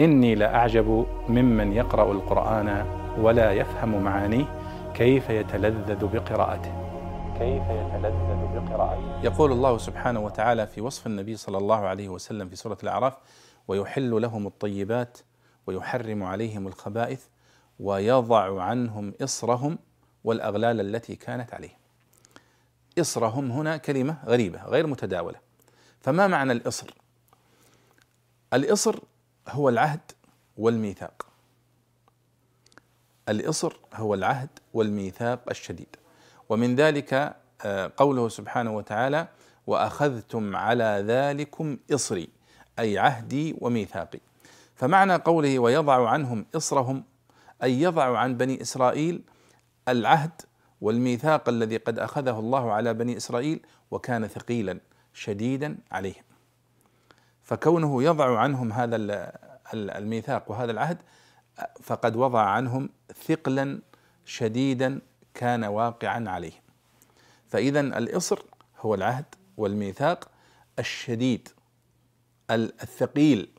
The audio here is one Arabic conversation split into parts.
إني لأعجب ممن يقرأ القرآن ولا يفهم معانيه كيف يتلذذ بقراءته. كيف يتلذذ بقراءته. يقول الله سبحانه وتعالى في وصف النبي صلى الله عليه وسلم في سورة الأعراف ويحل لهم الطيبات ويحرم عليهم الخبائث ويضع عنهم إصرهم والأغلال التي كانت عليهم. إصرهم هنا كلمة غريبة غير متداولة. فما معنى الإصر؟ الإصر هو العهد والميثاق. الإصر هو العهد والميثاق الشديد. ومن ذلك آه، قوله سبحانه وتعالى وأخذتم على ذلكم إصري أي عهدي وميثاقي. فمعنى قوله ويضع عنهم إصرهم أي يضع عن بني إسرائيل العهد والميثاق الذي قد أخذه الله على بني إسرائيل وكان ثقيلا شديدا عليهم. فكونه يضع عنهم هذا الميثاق وهذا العهد فقد وضع عنهم ثقلا شديدا كان واقعا عليهم فاذا الإصر هو العهد والميثاق الشديد الثقيل.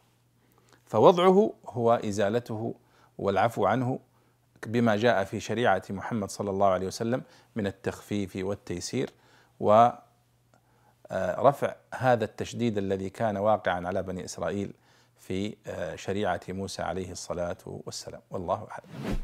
فوضعه هو إزالته والعفو عنه بما جاء في شريعة محمد صلى الله عليه وسلم من التخفيف والتيسير ورفع آه، هذا التشديد الذي كان واقعا على بني إسرائيل في آه، شريعة موسى عليه الصلاة والسلام. والله أعلم.